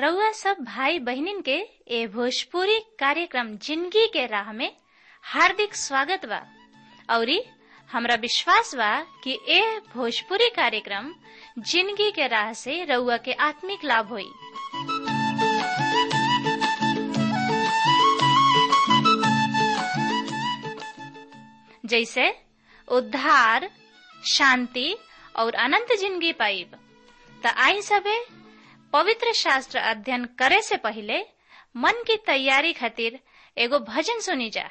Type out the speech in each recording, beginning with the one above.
रउआ सब भाई बहिनीन के ए भोजपुरी कार्यक्रम ज़िंदगी के राह में हार्दिक स्वागत बा। औरी हमरा विश्वास बा कि ए भोजपुरी कार्यक्रम ज़िंदगी के राह से रउआ के आत्मिक लाभ होई। जैसे उद्धार, शांति और अनंत ज़िंदगी पाइब। त आई सबे पवित्र शास्त्र अध्ययन करे से पहले मन की तैयारी खातिर एगो भजन सुनी जा।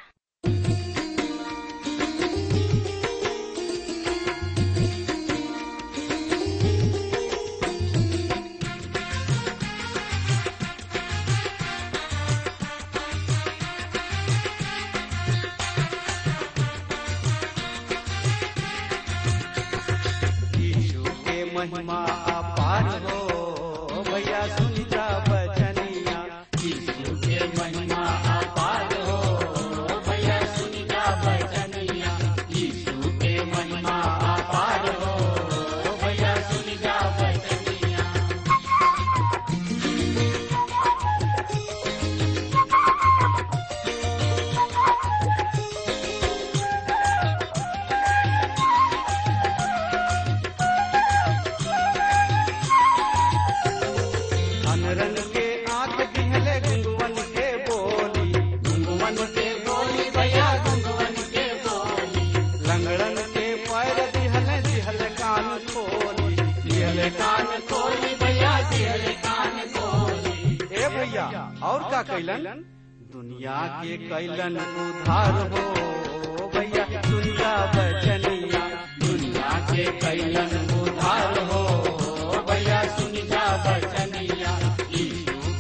महिमा भैया ए भैया, और का कैलन दुनिया के कैलन उधार हो भैया। दुनिया बचनिया, दुनिया के कैलन उधार हो भैया। सुन जा बचनिया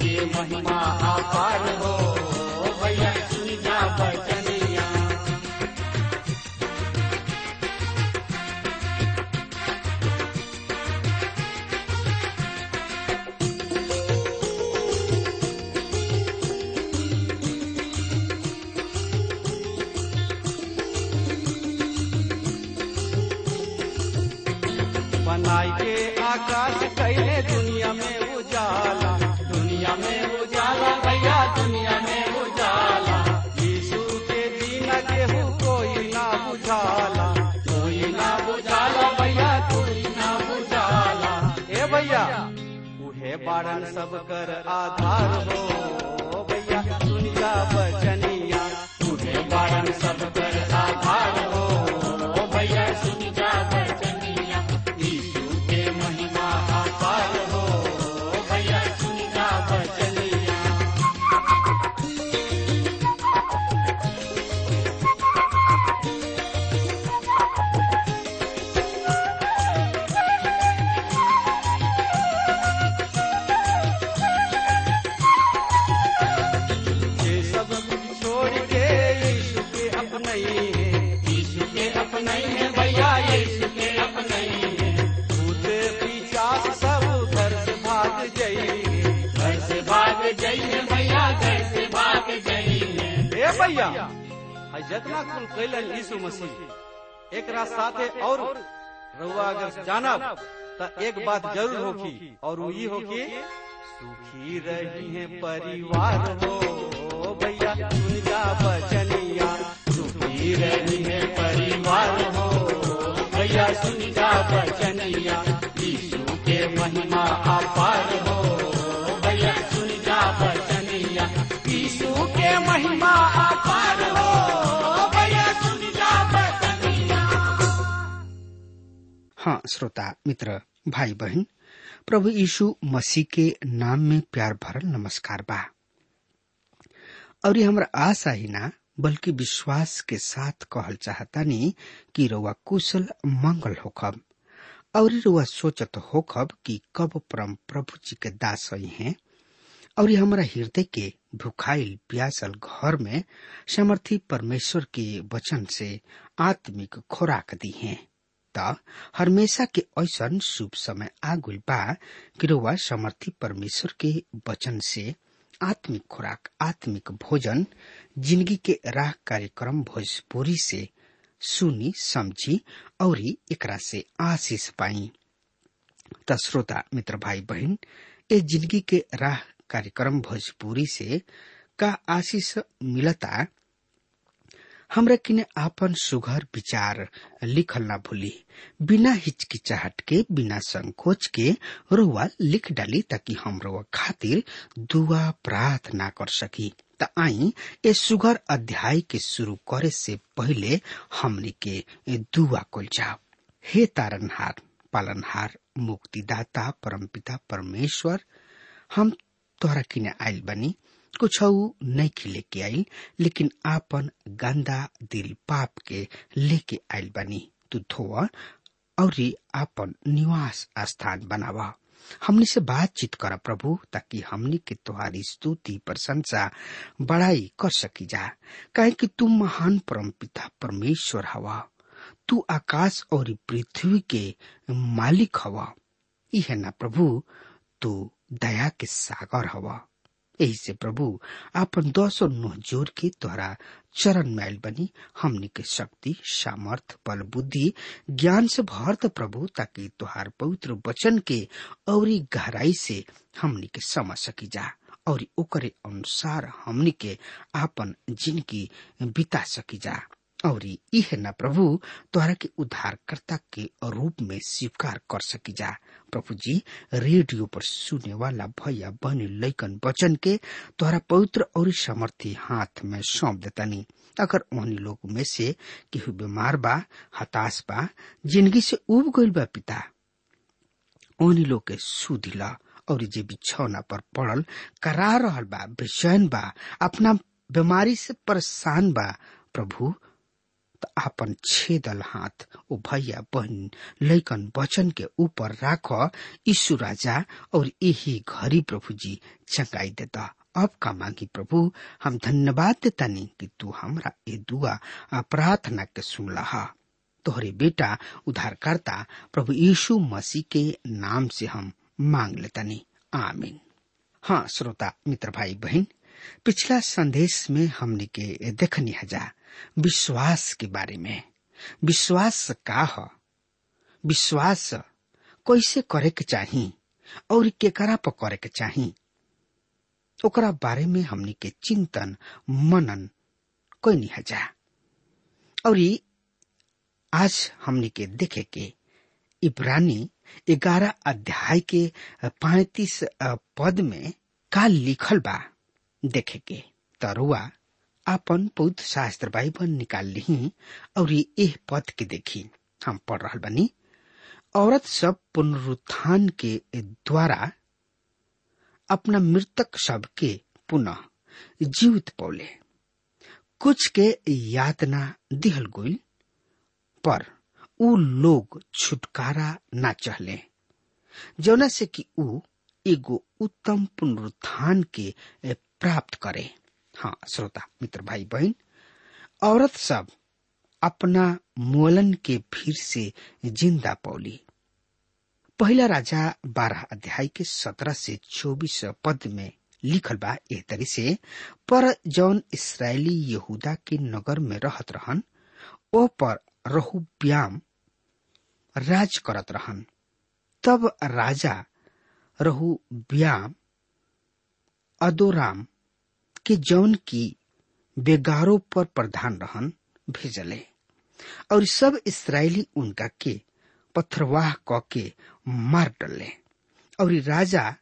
के महिमा अपार हो। आकाश दुनिया में उजाला। दुनिया में उजाला, भैया, दुनिया में उजाला। यीशु के बिना केहू कोई ना बुझाला। कोई ना बुझाला, भैया, कोई ना बुझाला। ए, भैया उहे बारन सब कर आधार हो। भैया दुनिया बचनिया। उहे बारन सब कर आधार हो। ए भैया जितना कुल कैलन यीशु मसीह एक साथे और रहुआ अगर जानब, त एक बात ज़रूर होगी और वो ये होगी सुखी रही है परिवार हो भैया जा बचनिया। सुखी रही है परिवार हो भैया सुन जा बचनिया। यीशु के महिमा अपार हो। हाँ श्रोता, मित्र भाई बहन प्रभु यीशु मसीह के नाम में प्यार भरल नमस्कार बा। और ये हमरा आशा ही ना, बल्कि विश्वास के साथ कहल चाहतानी कि रउआ कुशल मंगल होखब, और रउआ सोचत होखब कि कब परम प्रभु जी के दास हैं और ये हमरा हृदय के भुखाइल प्यासल घर में समर्थी परमेश्वर के वचन से आत्मिक खुराक दी हैं। त हमेशा के ऐसन शुभ समय आगुल बा। कि समर्थी परमेश्वर के वचन से आत्मिक खुराक, आत्मिक भोजन ज़िंदगी के राह कार्यक्रम भोजपुरी से सुनी, समझी और एकरा से आशीष पाई। त श्रोता, मित्र भाई बहन ए ज़िंदगी के राह कार्यक्रम भोजपुरी से का आशीष मिलता? हमरा किने आपन सुघर विचार लिखल ना भूली। बिना हिचकिचाहट के बिना संकोच के रुआ लिख डाली ताकि हम खातिर दुआ प्रार्थना कर सकी। आई ए सुघर अध्याय के शुरू करे से पहले हमनी के दुआ कुल जाओ हे तारनहार, पालनहार, मुक्तिदाता, परमपिता, परमेश्वर, हम तोहरा किने आइल बनी। कुछ नहीं लेके आइल लेकिन आपन गंदा दिल पाप के लेके आइल बनी। तू धोआ और आपन निवास स्थान बनावा। हमनी से बातचीत कर प्रभु, ताकि हमनी के तुम्हारी स्तुति प्रशंसा बड़ाई कर सकी जा। काहे कि तू महान परम पिता परमेश्वर हवा। तू आकाश और पृथ्वी के मालिक हवा। यह ना प्रभु, तू दया के सागर हवा। यही से, प्रभु आपन दसो नुह ज़ोर के तोहरा चरण मैल बनी हमने के शक्ति, सामर्थ, बल, बुद्धि, ज्ञान से भरत प्रभु, ताकि तुहार पवित्र वचन के और गहराई से हमने के समझ सकी जा, और ओकरे अनुसार हमने के आपन ज़िंदगी बिता सकी जा। और यह न प्रभु तोहरा के उद्धारकर्ता के रूप में स्वीकार कर सकी जा। प्रभु जी, रेडियो पर सुने वाला भैया बहनी लैकन वचन के तोहरा पवित्र और समर्थी हाथ में सौंप देतनी। अगर उन्हीं लोग में से केहू बीमार बा, हताश बा, ज़िंदगी से उब गईल बा पिता। उन्हीं लोग के सुधिला और जे बिछौना पर पड़ल, करा रहल बा, बेचैन बा, अपना बीमारी से परेशान बा। प्रभु आपन छेदल हाथ, ओ भैया बहन, लैकन वचन के ऊपर राख, यीशु राजा और यही घरी प्रभु जी चंगाई देता। अब का मांगी प्रभु, हम धन्यवाद देता नहीं कि तू हमरा ये दुआ प्रार्थना के सुनला तोहरे बेटा उद्धारकर्ता प्रभु यीशु मसीह के नाम से हम मांग लेता नहीं आमीन। हाँ श्रोता, मित्र भाई, बहन पिछला संदेश में हमने के देखनी हजा विश्वास के बारे में। विश्वास का ह? विश्वास कैसे करे के चाही? और केकरा पर करे के चाही? ओकरा बारे में हमने के चिंतन, मनन कोई नहीं हजा और आज हमने के देखे के इब्रानी ग्यारह अध्याय के पैतीस पद में का लिखल बा। देखे के तरुआ, आपन पौध शास्त्र बाइबल निकाल ली, और एह पद के देखी। हम पढ़ रहा बनी। औरत सब पुनरुत्थान के द्वारा अपना मृतक सब के पुनः जीवित पौले। कुछ के यातना दिहल गुल, पर उ लोग छुटकारा ना चहले। जौना से कि उ एगो उत्तम पुनरुत्थान के प्राप्त करे। हाँ श्रोता, मित्र भाई बहन औरत सब अपना मोलन के भीड़ से ज़िंदा पौली। पहला राजा बारह अध्याय के सत्रह से चौबीस पद में लिखल बा, एह तरी से, पर जौन इसराइली यहूदा के नगर में रहत रहन, ओ पर रहुब्याम राज करत रहन। तब राजा रहुब्याम अदोराम के जौन की बेगारों पर प्रधान रहन भेजले। और सब इसराइली उनका के पथरवाह क के मार डले और राजा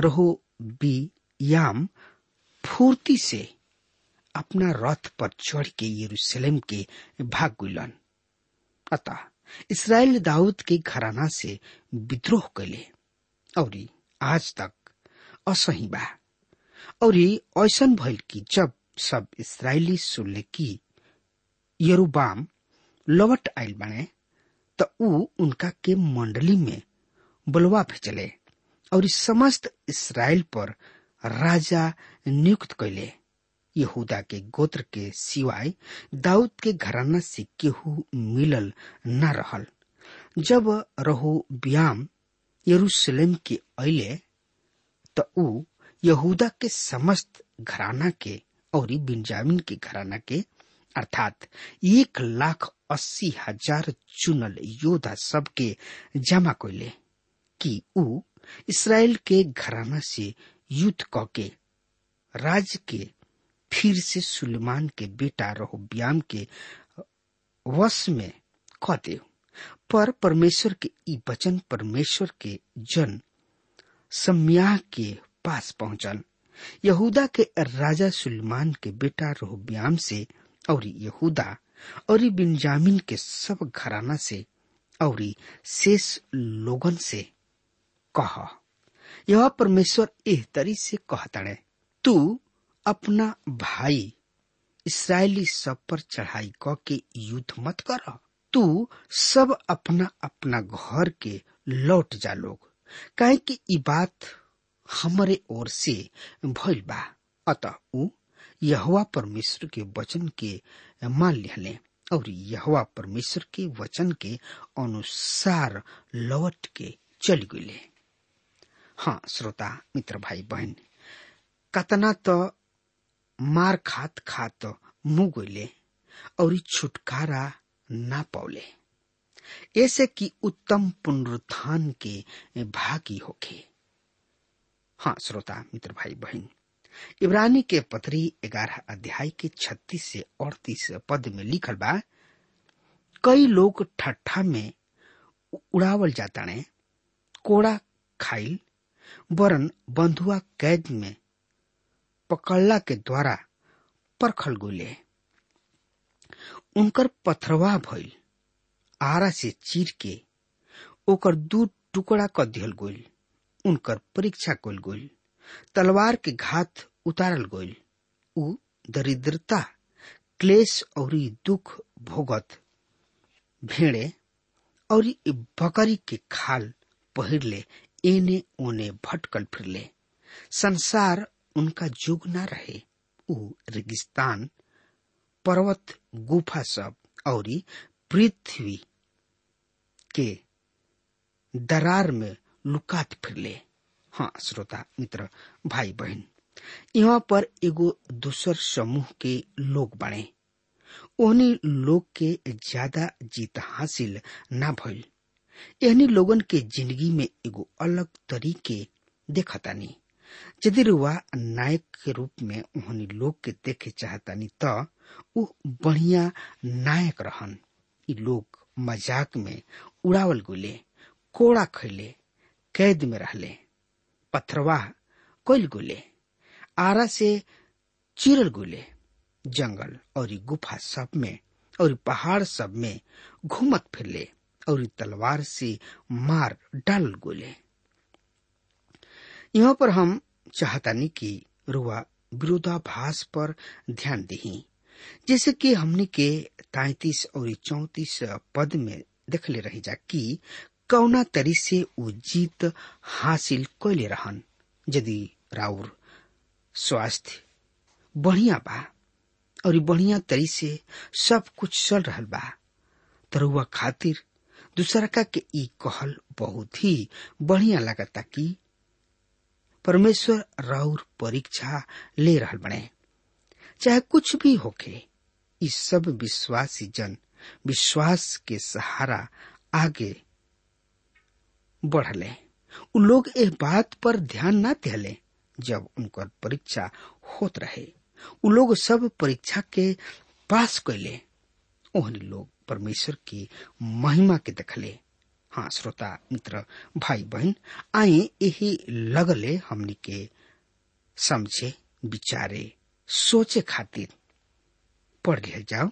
रहो बी याम फूर्ति से अपना रथ पर चढ़ के यरूशलेम के भाग गुलन। अतः इसराइल दाऊद के घराना से विद्रोह कैले। और आज तक असही बा। और ऐसन भइल कि जब सब इसराइली सुनले कि यरूबाम लौट आयल बने तो उनका के मंडली में बुलवा भेजले और इस समस्त इसराइल पर राजा नियुक्त कैले यहूदा के गोत्र के सिवाय दाऊद के घराना से केहू मिलल न रहल। जब रहो ब्याम यरूशलेम के अले तो ऊ यहूदा के समस्त घराना के और बिंजामिन के घराना के, अर्थात एक लाख अस्सी हज़ार चुनल योद्धा सबके जमा कैले कि ऊ इसराइल के घराना से युद्ध क के, राज के, फिर से सुलेमान के बेटा रहोब्याम के वश में क दे पर परमेश्वर के, ई वचन परमेश्वर के जन सम्याह के पास पहुंचल। यहूदा के राजा सुलेमान के बेटा रोहब्याम से और यहूदा और बिंजामिन के सब घराना से और शेष लोगन से कह, यह परमेश्वर एह तरी से कहताड़े, तू अपना भाई इसराइली सब पर चढ़ाई क के युद्ध मत कर। तू सब अपना अपना घर के लौट जा लोग। काहे कि ई बात हमरे ओर से भइल बा। अतः ऊ यहवा परमेश्वर के वचन के मान लिहले और यहवा परमेश्वर के वचन के अनुसार लौट के चल गए हाँ श्रोता, मित्र भाई बहन कतना तो मार खात खात मुँह गईले और छुटकारा ना पौले ऐसे कि उत्तम पुनरुत्थान के भागी होके हाँ श्रोता, मित्र भाई बहन इब्रानी के पत्री ग्यारह अध्याय के छत्तीस से अड़तीस पद में लिखल बा, कई लोग ठट्ठा में उड़ावल जाता ने, कोड़ा खाइल, वरन बंधुआ कैद में पकड़ला के द्वारा परखल गोले। उनकर पथरवा भइल, आरा से चीर के, ओकर दू टुकड़ा क दिहल गोल उनकर परीक्षा कल गोल, तलवार के घात उतारल गोल। उ दरिद्रता, क्लेश और दुख भोगत। भेड़े और बकरी के खाल पहिरले, एने ओने भटकल फिरले। संसार उनका जुग न रहे। उ रेगिस्तान, पर्वत, गुफा सब और पृथ्वी के दरार में लुकात फिरले। हाँ श्रोता, मित्र भाई बहन यहाँ पर एगो दूसर समूह के लोग बने। ओहनी लोग के ज़्यादा जीत हासिल ना भइल। एहनी लोगन के ज़िंदगी में एगो अलग तरीके देखतानी। यदि रुआ नायक के रूप में उन्हें लोग के देखे चाहतानी त, उ बढ़िया नायक रहन। लोग मज़ाक में उड़ावल गुले, कोड़ा खैले कैद में रहले पथरवाह कोइल गुले, आरा से चिरल गुले, जंगल और गुफा सब में और पहाड़ सब में घूमत फिरले और तलवार से मार डाल गोले। यहाँ पर हम चाहतानी कि रुआ विरोधाभास पर ध्यान दही। जैसे कि हमने के तैतीस और चौतीस पद में देखले रही जा कि कौना तरी से वो जीत हासिल कैले रहन। यदि राउर स्वास्थ्य बढ़िया बा और बढ़िया तरी से सब कुछ चल रहा बा तरुआ खातिर दूसरा का के ई कहल बहुत ही बढ़िया लगता कि परमेश्वर राउर परीक्षा ले रहा बने। चाहे कुछ भी होके इस सब विश्वासी जन विश्वास के सहारा आगे बढ़ले। उ लोग इस बात पर ध्यान न दिले जब उनकर परीक्षा होत रहे। उ लोग सब परीक्षा के पास कैले ओहनी लोग परमेश्वर की महिमा के देखले। हाँ श्रोता, मित्र भाई बहन आए यही लगले हमनी के समझे, विचारे, सोचे खातिर। पढ़ लिया जाओ।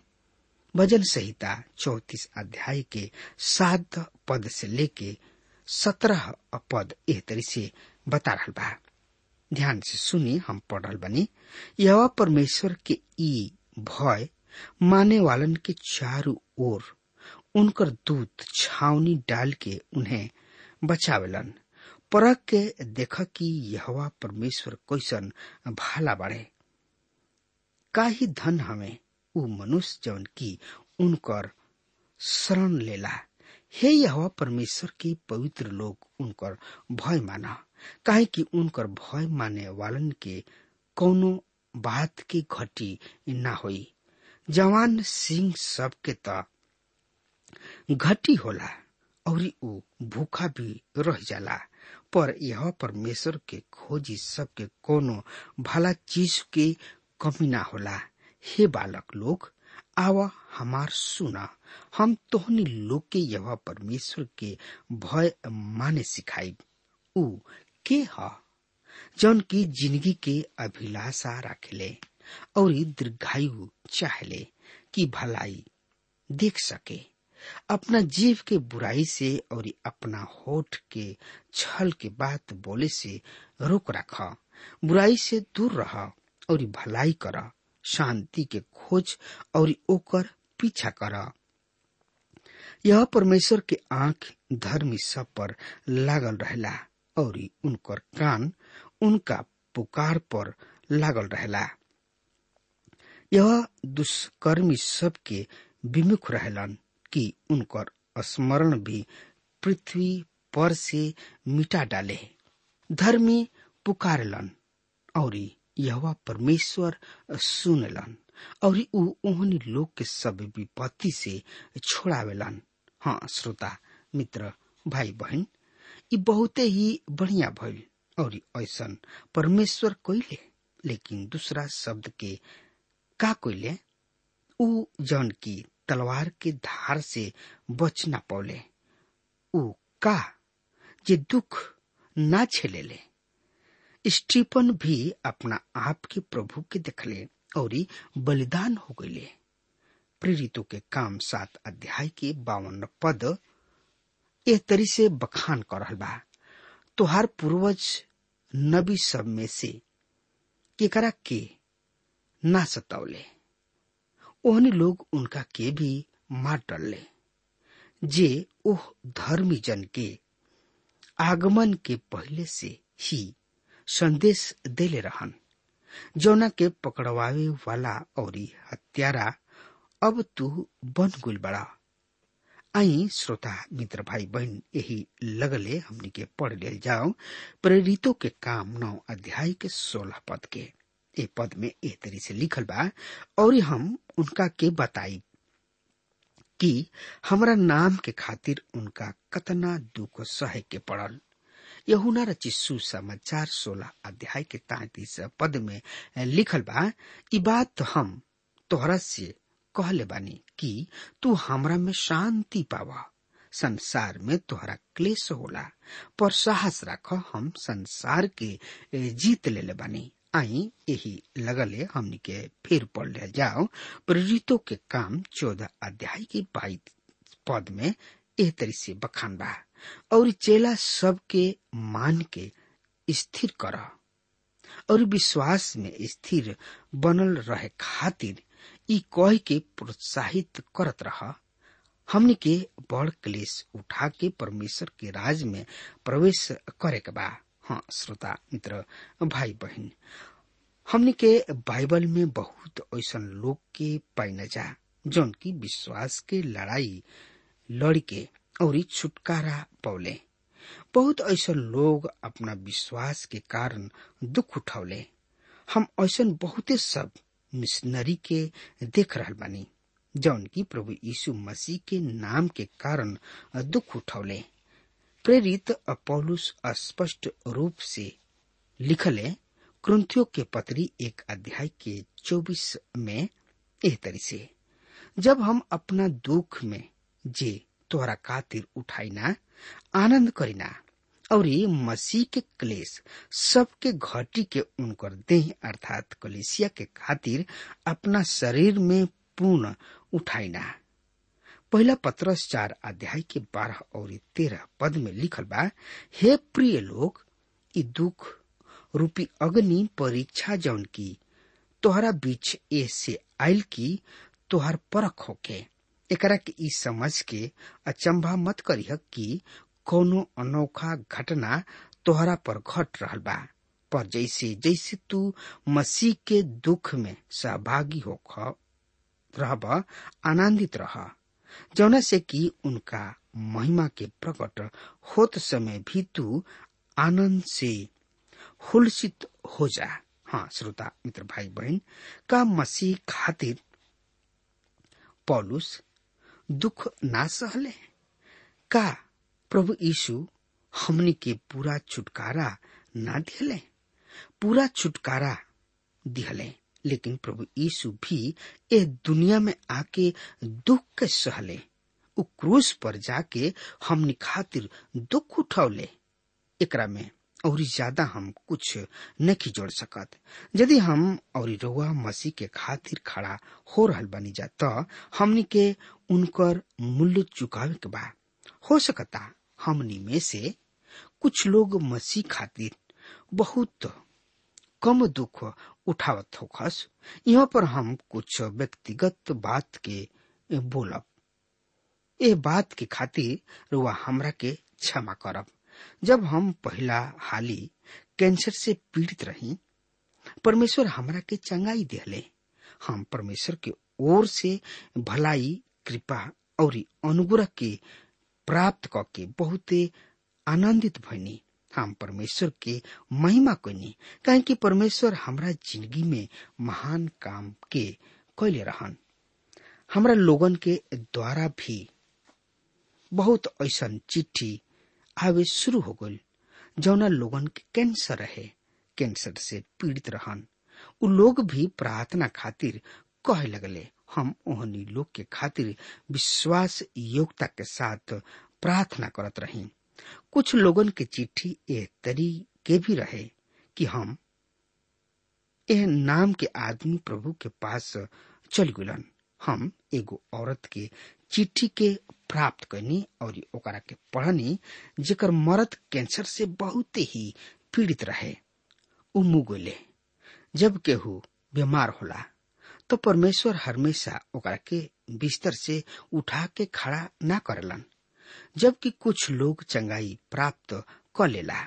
भजन संहिता चौतीस अध्याय के सात पद से लेके सत्रह पद एह तरी से बता रहा बा। ध्यान से सुनी हम पढ़ रहा बनी, यह परमेश्वर के ई भय माने वालन के चारों ओर उनकर दूत छावनी डाल के उन्हें बचावेलन। परख के देख कि यहवा परमेश्वर कैसन भाला बाड़े। का ही धन हमें उ मनुष्य जवन की उनकर शरण लेला। हे यह परमेश्वर के पवित्र लोग उनकर भय माना। काहे कि उनकर भय माने वालन के कौनो बात की घटी ना होई। जवान सिंह सबके त घटी होला, और ऊ भूखा भी रह जाला। पर यह परमेश्वर के खोजी सबके कोनो भला चीज़ के कमी ना होला। हे बालक लोग आव हमार सुना। हम तोहनी लोग के यह परमेश्वर के भय माने सिखाई। ऊ के ह? जौन की ज़िंदगी के अभिलाषा रखेले और दीर्घायु चाहले कि भलाई देख सके। अपना जीव के बुराई से और अपना होठ के छल के बात बोले से रोक रख। बुराई से दूर रह और भलाई कर। शांति के खोज और ओकर पीछा कर। यह परमेश्वर के आँख धर्मी सब पर लागल रहला और उनकर कान उनका पुकार पर लागल रहेला। यह दुष्कर्मी सबके विमुख रहेलन कि उनकर स्मरण भी पृथ्वी पर से मिटा डाले। धर्मी पुकारलन और यह परमेश्वर सुनलन, और ऊ ओहनी लोग के सब विपत्ति से छोड़ावेलन। हाँ श्रोता, मित्र भाई बहन ई बहुते ही बढ़िया भइल, और ऐसन परमेश्वर कोइले, लेकिन दूसरा शब्द के का कोइले? ऊ जौन की तलवार के धार से बच ना पौले। ऊ का? जे दुख ना झेलेले। स्टीफन भी अपना आप के प्रभु के देखले और बलिदान हो गईले प्रेरितों के काम सात अध्याय के बावन पद एह तरी से बखान कर बा। तोहार पूर्वज नबी सब में से केकरा के ना सतावले? ओहनी लोग उनका के भी मार डलले, जे ओह धर्मी जन के आगमन के पहले से ही संदेश देले रहन। जौना के पकड़वावे वाला और हत्यारा, अब तू बन गुल बड़ा। आई श्रोता, मित्र भाई बहन यही लगले हमनी के पढ़ ले जाओ प्रेरितों के काम नौ अध्याय के सोलह पद के। ए पद में ए तरी से लिखल बा, और हम उनका के बताई कि हमरा नाम के खातिर उनका कतना दुख सहे के पड़ल। यहुना रचित सुसमाचार सोलह अध्याय के तैतीस पद में लिखल बा बात हम तोहरा से कहले बानी कि तू हमरा में शांति पावा। संसार में तोहरा क्लेश होला, पर साहस रख हम संसार के जीत ले बानी। आई यही लगले हमनी के फिर पढ़ ले जाओ। प्रेरितों के काम चौदह अध्याय की बाईस पद में एह तरी से बखान बा। और चेला सबके मान के स्थिर कर और विश्वास में स्थिर बनल रहे खातिर ई कह के प्रोत्साहित करत रहा। हमने के बड़ क्लेश उठा के परमेश्वर के राज में प्रवेश करे के बा। हाँ श्रोता, मित्र, भाई, बहन, हमने के बाइबल में बहुत ऐसा लोग के पाइन जा, जौन की विश्वास के लड़ाई लड़ के और छुटकारा पौले बहुत ऐसा लोग अपना विश्वास के कारण दुख उठौले हम ऐसा बहुते सब मिशनरी के देख रहा बानी, जौन की प्रभु यीशु मसीह के नाम के कारण दुख उठौले प्रेरित पौलुस स्पष्ट रूप से लिखले, क्रंथियों के पत्री एक अध्याय के चौबीस में एह तरी से जब हम अपना दुख में जे तोहरा खातिर उठाइना आनंद करिना। और मसीह के क्लेश सबके घटी के उनकर देह अर्थात कलेसिया के खातिर अपना शरीर में पूर्ण उठाइना। पहला पत्रस चार अध्याय के बारह और तेरह पद में लिखल बा, हे प्रिय लोग दुख, रूपी अग्नि, परीक्षा जौन की, तोहरा बीच ए से आयल की, तोहर परख होके। एकरा के ई समझ के अचंभा मत करिह कि कोनो अनोखा घटना तोहरा पर घट रहल बा। पर जैसे जैसे तू मसीह के दुख में सहभागी हो रहब, आनंदित रह। जौना से कि उनका महिमा के प्रकट होत समय भी तू आनंद से हुलसित हो जा। हाँ श्रोता, मित्र भाई बहन का मसीह खातिर पौलुस दुख ना सहले? का प्रभु यीशु हमनी के पूरा छुटकारा ना दिले पूरा छुटकारा दिहले, लेकिन प्रभु यीशु भी ए दुनिया में आके दुख के सहले। उ क्रूस पर जाके हमनी खातिर दुख उठौले एकरा में और ज़्यादा हम कुछ नहीं जोड़ सकत। यदि हम और रउआ मसीह के खातिर खड़ा हो रहा बनी जा तो हमनी के उनकर मूल्य चुकावे के बा। हो सकता हमनी में से कुछ लोग मसीह खातिर बहुत कम दुख उठावत होखस। यहाँ पर हम कुछ व्यक्तिगत बात के बोलब। ए बात के खातिर रुआ हमरा के क्षमा करब। जब हम पहला हाली कैंसर से पीड़ित रही, परमेश्वर हमरा के चंगाई दिहले हम परमेश्वर के ओर से भलाई, कृपा और अनुग्रह के प्राप्त करके बहुते आनंदित भइनी हम परमेश्वर के महिमा कनी काहे कि परमेश्वर हमरा ज़िंदगी में महान काम के कैले रहन। हमरा लोगन के द्वारा भी बहुत ऐसा चिट्ठी आवे शुरू हो गई जौना लोगन के कैंसर रहे, कैंसर से पीड़ित रहन। उ लोग भी प्रार्थना खातिर कहे लगले, हम ओहनी लोग के खातिर विश्वास योग्यता के साथ प्रार्थना करत रही। कुछ लोगन के चिट्ठी ए तरी के भी रहे कि हम एह नाम के आदमी प्रभु के पास चल गुलन हम एगो औरत के चिट्ठी के प्राप्त करनी और ओकरा के पढ़नी जेकर मर्द कैंसर से बहुत ही पीड़ित रहे। उ मुगोले, जब केहू बीमार होला तो परमेश्वर हमेशा ओकरा के बिस्तर से उठा के खड़ा ना करलन, जबकि कुछ लोग चंगाई प्राप्त क लेला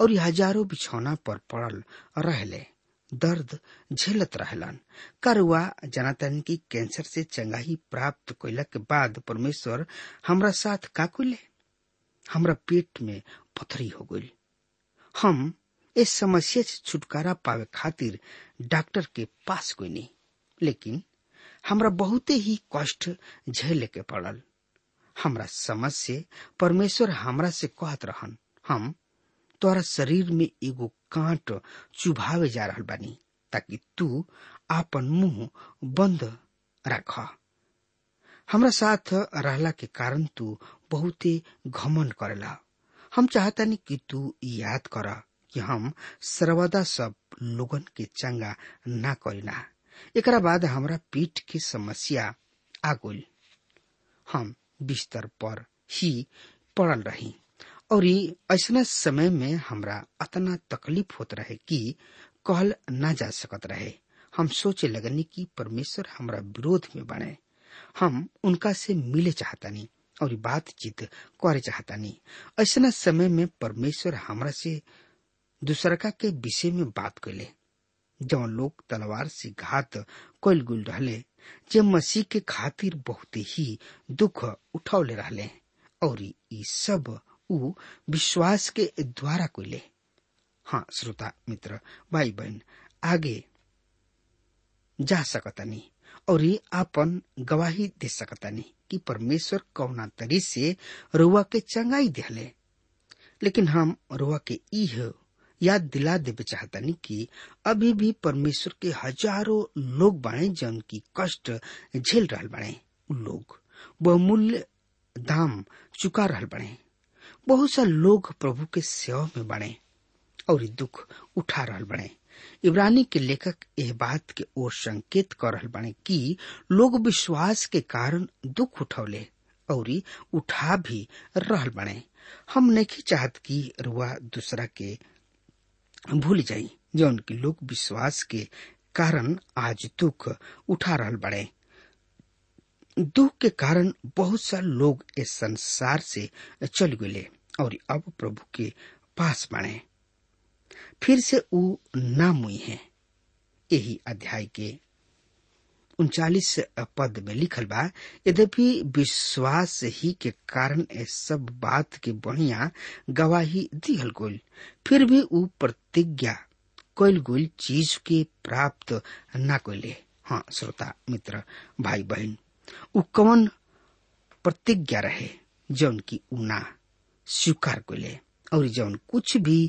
और हज़ारों बिछौना पर पड़ल रहले। दर्द झेलत रहलन। करुआ जनतन की कैंसर से चंगाई प्राप्त कैला के बाद परमेश्वर हमरा साथ का कुले हमरा पेट में पथरी हो गई हम इस समस्या से छुटकारा पावे खातिर डॉक्टर के पास कोई नहीं लेकिन हमरा बहुते ही कष्ट झेले के पड़ल। हमरा समझ से परमेश्वर हमरा से कहत रहन, हम तोरा शरीर में एगो कांट चुभावे जा रहल बानी, ताकि तू आपन मुँह बंद रख। हमरा साथ रहला के कारण तू बहुते घमन करेला। हम चाहतानी कि तू याद कर कि हम सर्वदा सब लोगन के चंगा ना करीना। एकरा बाद हमरा पीठ की समस्या आ गई हम बिस्तर पर ही पड़ल रही। और ऐसा समय में हमरा अतना तकलीफ़ होत रहे कि कहल ना जा सकत रहे। हम सोचे लगनी कि परमेश्वर हमरा विरोध में बने। हम उनका से मिले चाहतानी और बातचीत करे चाहतानी। ऐसा समय में परमेश्वर हमरा से दूसरका के विषय में बात कैले जौन लोग तलवार से घात कैल गुल रहले, जे मसीह के खातिर बहुत ही दुख उठौले रहले और ई सब उ विश्वास के द्वारा कैले हाँ श्रोता मित्र भाई बहन आगे जा सकतानी और ये आपन गवाही दे सकतानी कि परमेश्वर कौना तरी से रुआ के चंगाई दिहले। लेकिन हम रुआ के इह याद दिला देवे चाहतानी कि अभी भी परमेश्वर के हज़ारों लोग बाणे जन की कष्ट झेल रहा बाणे लोग बहुमूल्य दाम चुका रहा बाणे बहुत सा लोग प्रभु के सेवा में बाणे और दुख उठा रहल बाणे इब्रानी के लेखक यह बात के ओर संकेत कर रहल बाणे कि लोग विश्वास के कारण दुख उठौले और उठा भी रहल बने। हम नहीं चाहत कि रुआ दूसरा के भूल जाई जौन की लोग विश्वास के कारण आज दुख उठा रहल बड़े दुख के कारण बहुत सा लोग इस संसार से चल गए। और अब प्रभु के पास बने। फिर से ऊ नाम हुई है। यही अध्याय के उनचालीस पद में लिखल बा, यद्यपि विश्वास ही के कारण सब बात के बढ़िया गवाही दिहल गोल, फिर भी ऊ प्रतिज्ञा कैल गोल चीज़ के प्राप्त न कैले हाँ श्रोता, मित्र भाई बहन ऊ कौन प्रतिज्ञा रहे जौन की ऊ ना? स्वीकार कैले और जौन कुछ भी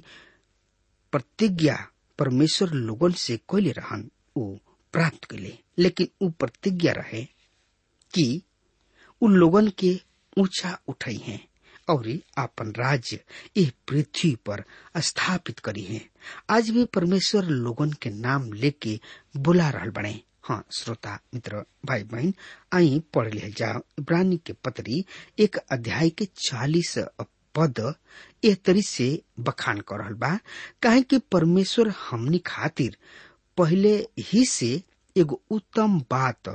प्रतिज्ञा परमेश्वर लोगन से कैले रहन ऊ प्राप्त कैले लेकिन ऊ प्रतिज्ञा रहे कि उ लोगन के ऊँचा उठाई हैं और आपन राज्य इस पृथ्वी पर स्थापित करी है। आज भी परमेश्वर लोगन के नाम लेके बुला रहा बने। हाँ श्रोता, मित्र भाई बहन आई पढ़ ले जाओ इब्रानी के पत्री एक अध्याय के चालीस पद एह तरी से बखान कर रहल बा। काहे कि परमेश्वर हमनी खातिर पहले ही से एगो उत्तम बात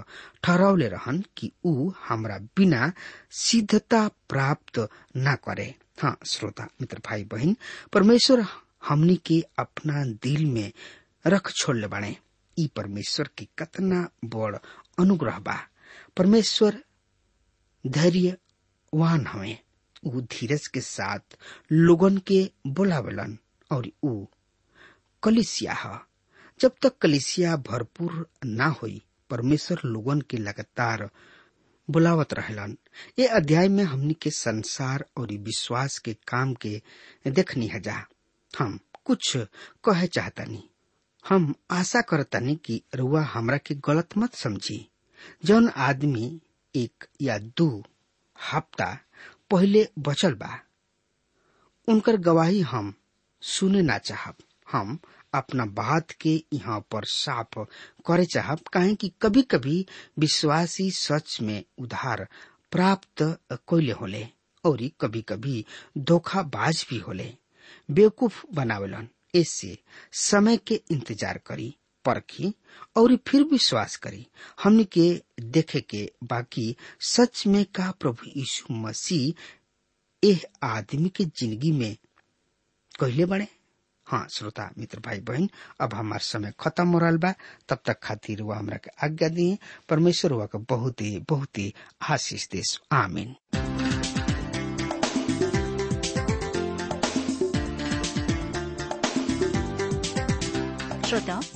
ठहरावले रहन कि ऊ हमरा बिना सिद्धता प्राप्त न करे। हाँ श्रोता, मित्र, भाई, बहन, परमेश्वर हमनी के अपना दिल में रख छोड़ले बाणे ई परमेश्वर के कतना बड़ अनुग्रह बा। परमेश्वर धैर्यवान हवे धीरज के साथ लोगन के बोलावलन और ऊ कलिसिया ह। जब तक कलिसिया भरपूर ना होई, परमेश्वर लोगन के लगातार बुलावत रहलन। ये अध्याय में हमनी के संसार और विश्वास के काम के देखनी है जा हम कुछ कहे चाहतानी। हम आशा करतानी कि रुआ हमरा के गलत मत समझी। जौन आदमी एक या दो हफ़्ता पहले बचल बा। उनकर गवाही हम सुने ना चाहब। हम अपना बात के यहाँ पर साफ़ करे चाहब, काहे कि कभी कभी विश्वासी सच में उधार प्राप्त कोयले होले, और कभी कभी धोखाबाज भी होले। बेवकूफ़ बनावेलन इससे समय के इंतज़ार करी। परखी और फिर विश्वास करी। हमने के देखे के बाकी सच में का प्रभु यीशु मसीह एह आदमी के ज़िंदगी में कहले बड़े हाँ श्रोता, मित्र भाई बहन अब हमार समय खत्म हो रहा बा। तब तक खातिर हुआ हमरा के आज्ञा दिए। परमेश्वर हुआ के बहुत ही बहुत ही आशीष देश आमीन। श्रोताओं